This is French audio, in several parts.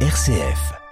RCF.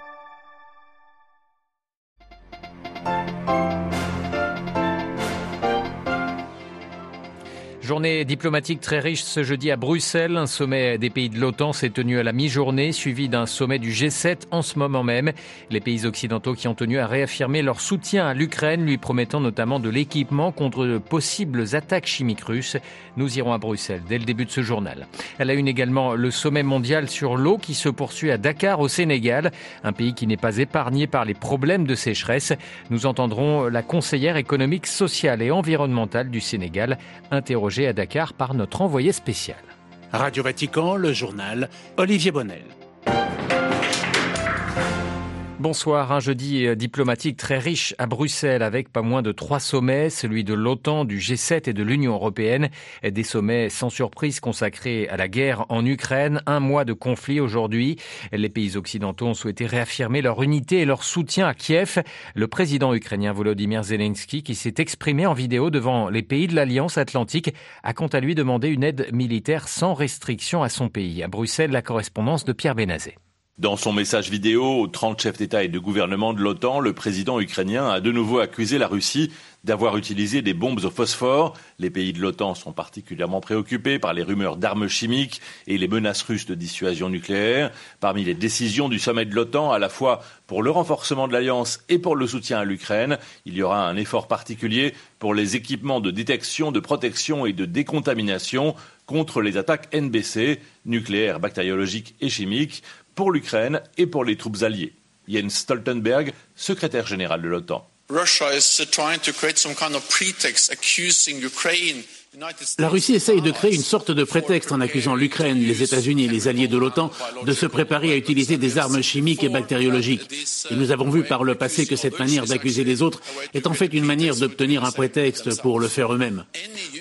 Journée diplomatique très riche ce jeudi à Bruxelles. Un sommet des pays de l'OTAN s'est tenu à la mi-journée, suivi d'un sommet du G7 en ce moment même. Les pays occidentaux qui ont tenu à réaffirmer leur soutien à l'Ukraine, lui promettant notamment de l'équipement contre de possibles attaques chimiques russes. Nous irons à Bruxelles dès le début de ce journal. Elle a une également le sommet mondial sur l'eau qui se poursuit à Dakar au Sénégal, un pays qui n'est pas épargné par les problèmes de sécheresse. Nous entendrons la conseillère économique, sociale et environnementale du Sénégal interrogée à Dakar par notre envoyé spécial. Radio Vatican, le journal Olivier Bonnel. Bonsoir, un jeudi euh, diplomatique très riche à Bruxelles avec pas moins de trois sommets, celui de l'OTAN, du G7 et de l'Union européenne. Des sommets sans surprise consacrés à la guerre en Ukraine. Un mois de conflit aujourd'hui. Les pays occidentaux ont souhaité réaffirmer leur unité et leur soutien à Kiev. Le président ukrainien Volodymyr Zelensky, qui s'est exprimé en vidéo devant les pays de l'Alliance Atlantique, a quant à lui demandé une aide militaire sans restriction à son pays. À Bruxelles, la correspondance de Pierre Benazet. Dans son message vidéo aux 30 chefs d'État et de gouvernement de l'OTAN, le président ukrainien a de nouveau accusé la Russie d'avoir utilisé des bombes au phosphore. Les pays de l'OTAN sont particulièrement préoccupés par les rumeurs d'armes chimiques et les menaces russes de dissuasion nucléaire. Parmi les décisions du sommet de l'OTAN, à la fois pour le renforcement de l'alliance et pour le soutien à l'Ukraine, il y aura un effort particulier pour les équipements de détection, de protection et de décontamination contre les attaques NBC, nucléaires, bactériologiques et chimiques, pour l'Ukraine et pour les troupes alliées. Jens Stoltenberg, secrétaire général de l'OTAN. La Russie essaye de créer une sorte de prétexte en accusant l'Ukraine, les États-Unis et les alliés de l'OTAN de se préparer à utiliser des armes chimiques et bactériologiques. Et nous avons vu par le passé que cette manière d'accuser les autres est en fait une manière d'obtenir un prétexte pour le faire eux-mêmes.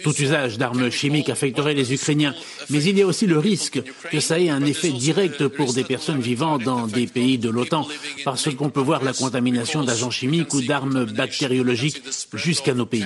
Tout usage d'armes chimiques affecterait les Ukrainiens, mais il y a aussi le risque que ça ait un effet direct pour des personnes vivant dans des pays de l'OTAN, parce qu'on peut voir la contamination d'agents chimiques ou d'armes bactériologiques jusqu'à nos pays.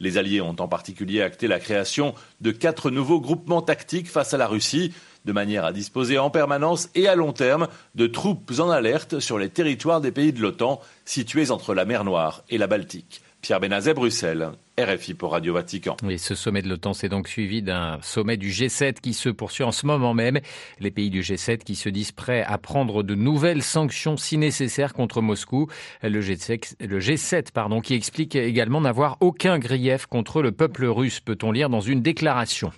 Les Alliés ont en particulier acté la création de quatre nouveaux groupements tactiques face à la Russie, de manière à disposer en permanence et à long terme de troupes en alerte sur les territoires des pays de l'OTAN situés entre la mer Noire et la Baltique. Pierre Benazet, Bruxelles. RFI pour Radio Vatican. Oui, ce sommet de l'OTAN s'est donc suivi d'un sommet du G7 qui se poursuit en ce moment même. Les pays du G7 qui se disent prêts à prendre de nouvelles sanctions si nécessaire contre Moscou. Le G7, le G7 pardon, qui explique également n'avoir aucun grief contre le peuple russe, peut-on lire dans une déclaration.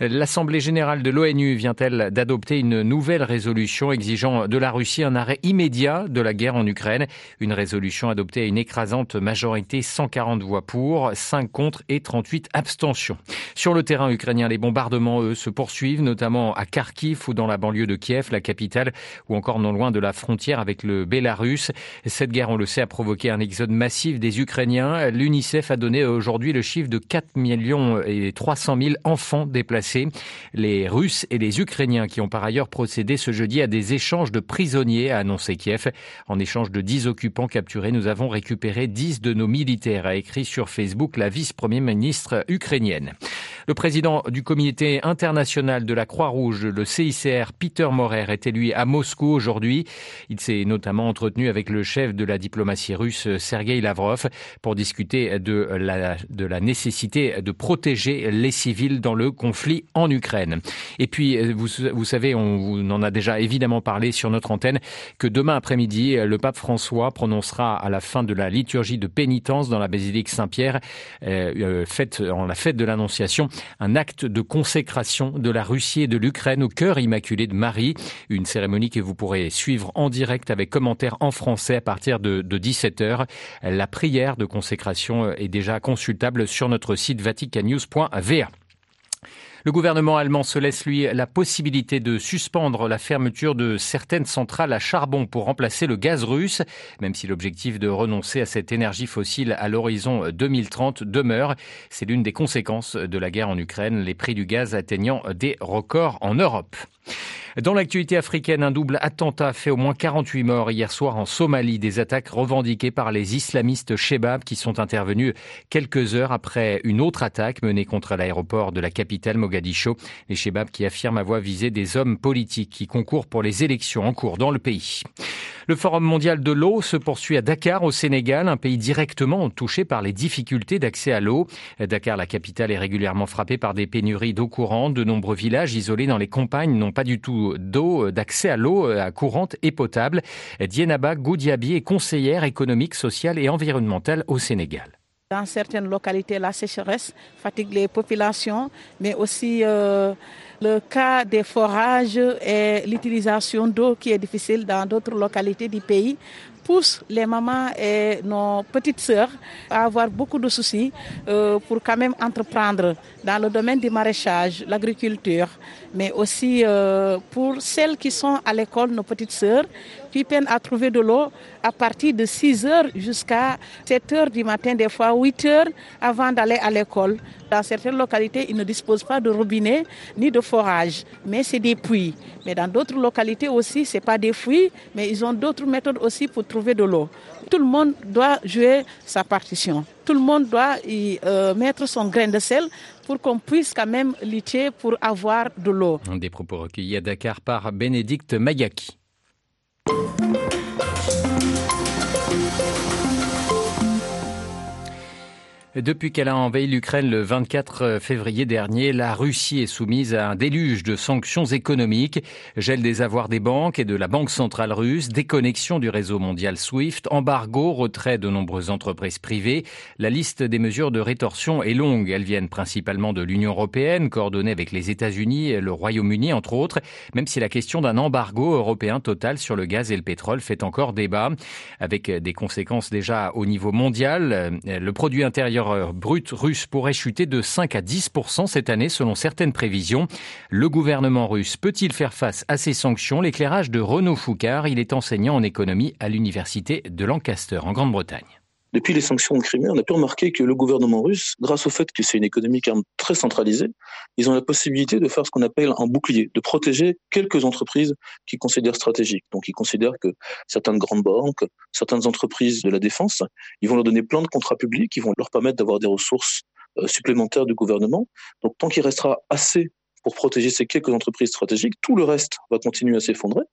L'Assemblée générale de l'ONU vient-elle d'adopter une nouvelle résolution exigeant de la Russie un arrêt immédiat de la guerre en Ukraine? Une résolution adoptée à une écrasante majorité, 140 voix pour, 5 contre et 38 abstentions. Sur le terrain ukrainien, les bombardements, se poursuivent, notamment à Kharkiv ou dans la banlieue de Kiev, la capitale, ou encore non loin de la frontière avec le Bélarus. Cette guerre, on le sait, a provoqué un exode massif des Ukrainiens. L'UNICEF a donné aujourd'hui le chiffre de 4 millions et 300 000 enfants déplacés les Russes et les Ukrainiens qui ont par ailleurs procédé ce jeudi à des échanges de prisonniers, a annoncé Kiev. En échange de 10 occupants capturés, nous avons récupéré 10 de nos militaires, a écrit sur Facebook la vice-première ministre ukrainienne. Le président du comité international de la Croix-Rouge, le CICR, Peter Morer, est élu à Moscou aujourd'hui. Il s'est notamment entretenu avec le chef de la diplomatie russe, Sergei Lavrov, pour discuter de la, de la nécessité de protéger les civils dans le conflit en Ukraine. Et puis, vous, vous savez, on, en a déjà évidemment parlé sur notre antenne, que demain après-midi, le pape François prononcera à la fin de la liturgie de pénitence dans la basilique Saint-Pierre, euh, euh fête, en la fête de l'Annonciation, un acte de consécration de la Russie et de l'Ukraine au cœur immaculé de Marie. Une cérémonie que vous pourrez suivre en direct avec commentaires en français à partir de, de 17h. La prière de consécration est déjà consultable sur notre site vaticanews.va. Le gouvernement allemand se laisse, lui, la possibilité de suspendre la fermeture de certaines centrales à charbon pour remplacer le gaz russe, même si l'objectif de renoncer à cette énergie fossile à l'horizon 2030 demeure. C'est l'une des conséquences de la guerre en Ukraine, les prix du gaz atteignant des records en Europe. Dans l'actualité africaine, un double attentat fait au moins 48 morts hier soir en Somalie. Des attaques revendiquées par les islamistes Shebab qui sont intervenus quelques heures après une autre attaque menée contre l'aéroport de la capitale Mogadiscio. Les Shebab qui affirment avoir visé des hommes politiques qui concourent pour les élections en cours dans le pays. Le Forum mondial de l'eau se poursuit à Dakar, au Sénégal, un pays directement touché par les difficultés d'accès à l'eau. Dakar, la capitale, est régulièrement frappée par des pénuries d'eau courante. De nombreux villages isolés dans les campagnes n'ont pas du tout d'eau, d'accès à l'eau courante et potable. Dienaba Goudiabi est conseillère économique, sociale et environnementale au Sénégal. Dans certaines localités, la sécheresse fatigue les populations, mais aussi euh, le cas des forages et l'utilisation d'eau qui est difficile dans d'autres localités du pays pousse les mamans et nos petites sœurs à avoir beaucoup de soucis euh, pour quand même entreprendre dans le domaine du maraîchage, l'agriculture, mais aussi euh, pour celles qui sont à l'école, nos petites sœurs, qui peinent à trouver de l'eau à partir de 6 heures jusqu'à 7 heures du matin, des fois 8 heures avant d'aller à l'école. Dans certaines localités, ils ne disposent pas de robinet ni de forage, mais c'est des puits. Mais dans d'autres localités aussi, ce n'est pas des puits, mais ils ont d'autres méthodes aussi pour trouver de l'eau. Tout le monde doit jouer sa partition. Tout le monde doit y euh, mettre son grain de sel pour qu'on puisse quand même lutter pour avoir de l'eau. Des propos recueillis à Dakar par Bénédicte Mayaki. Depuis qu'elle a envahi l'Ukraine le 24 février dernier, la Russie est soumise à un déluge de sanctions économiques, gel des avoirs des banques et de la Banque centrale russe, déconnexion du réseau mondial SWIFT, embargo, retrait de nombreuses entreprises privées. La liste des mesures de rétorsion est longue. Elles viennent principalement de l'Union européenne, coordonnée avec les États-Unis et le Royaume-Uni, entre autres, même si la question d'un embargo européen total sur le gaz et le pétrole fait encore débat, avec des conséquences déjà au niveau mondial. Le produit intérieur brut russe pourrait chuter de 5 à 10% cette année selon certaines prévisions. Le gouvernement russe peut-il faire face à ces sanctions? L'éclairage de Renaud Foucard, il est enseignant en économie à l'université de Lancaster en Grande-Bretagne. Depuis les sanctions de Crimée, on a pu remarquer que le gouvernement russe, grâce au fait que c'est une économie quand très centralisée, ils ont la possibilité de faire ce qu'on appelle un bouclier, de protéger quelques entreprises qu'ils considèrent stratégiques. Donc ils considèrent que certaines grandes banques, certaines entreprises de la défense, ils vont leur donner plein de contrats publics, qui vont leur permettre d'avoir des ressources euh, supplémentaires du gouvernement. Donc tant qu'il restera assez pour protéger ces quelques entreprises stratégiques, tout le reste va continuer à s'effondrer.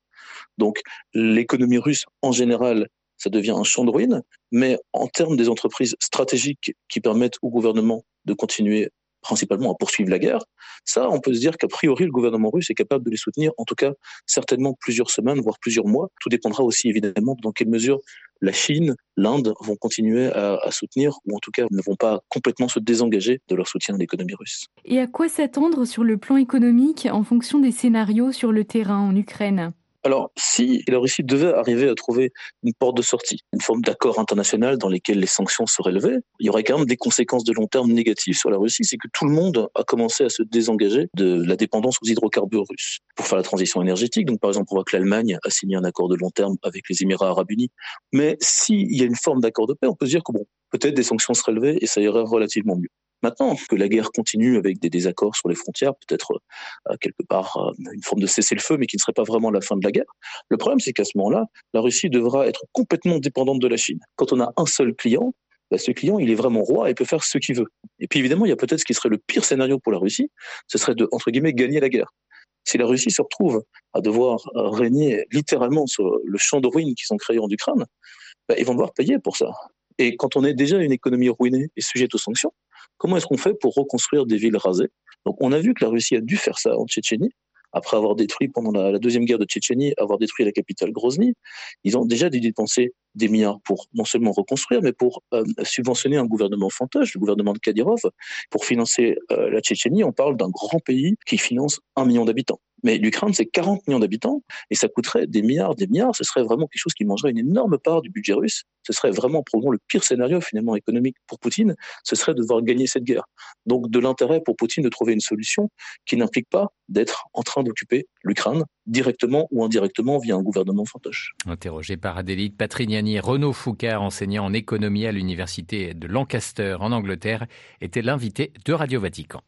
Donc l'économie russe en général ça devient un champ de ruines. Mais en termes des entreprises stratégiques qui permettent au gouvernement de continuer principalement à poursuivre la guerre, ça, on peut se dire qu'a priori, le gouvernement russe est capable de les soutenir, en tout cas, certainement plusieurs semaines, voire plusieurs mois. Tout dépendra aussi, évidemment, dans quelle mesure la Chine, l'Inde vont continuer à, à, soutenir, ou en tout cas ne vont pas complètement se désengager de leur soutien à l'économie russe. Et à quoi s'attendre sur le plan économique en fonction des scénarios sur le terrain en Ukraine? Alors, si la Russie devait arriver à trouver une porte de sortie, une forme d'accord international dans lequel les sanctions seraient levées, il y aurait quand même des conséquences de long terme négatives sur la Russie. C'est que tout le monde a commencé à se désengager de la dépendance aux hydrocarbures russes pour faire la transition énergétique. Donc, par exemple, on voit que l'Allemagne a signé un accord de long terme avec les Émirats arabes unis. Mais s'il y a une forme d'accord de paix, on peut se dire que bon, peut-être des sanctions seraient levées et ça irait relativement mieux. Maintenant que la guerre continue avec des désaccords sur les frontières, peut-être euh, quelque part euh, une forme de cessez-le-feu, mais qui ne serait pas vraiment la fin de la guerre, le problème c'est qu'à ce moment-là, la Russie devra être complètement dépendante de la Chine. Quand on a un seul client, bah, ce client, il est vraiment roi et peut faire ce qu'il veut. Et puis évidemment, il y a peut-être ce qui serait le pire scénario pour la Russie, ce serait de, entre guillemets, gagner la guerre. Si la Russie se retrouve à devoir euh, régner littéralement sur le champ de ruines qu'ils ont créé en Ukraine, bah, ils vont devoir payer pour ça. Et quand on est déjà une économie ruinée et sujette aux sanctions, comment est-ce qu'on fait pour reconstruire des villes rasées? Donc on a vu que la Russie a dû faire ça en Tchétchénie, après avoir détruit pendant la, deuxième guerre de Tchétchénie, avoir détruit la capitale Grozny, ils ont déjà dû dépenser des milliards pour non seulement reconstruire, mais pour euh, subventionner un gouvernement fantoche, le gouvernement de Kadyrov. Pour financer euh, la Tchétchénie, on parle d'un grand pays qui finance un million d'habitants. Mais l'Ukraine, c'est 40 millions d'habitants et ça coûterait des milliards, des milliards. Ce serait vraiment quelque chose qui mangerait une énorme part du budget russe. Ce serait vraiment probablement le pire scénario finalement économique pour Poutine. Ce serait de devoir gagner cette guerre. Donc de l'intérêt pour Poutine de trouver une solution qui n'implique pas d'être en train d'occuper l'Ukraine directement ou indirectement via un gouvernement fantoche. Interrogé par Adélite Patrignani, Renaud Foucard, enseignant en économie à l'université de Lancaster en Angleterre, était l'invité de Radio Vatican.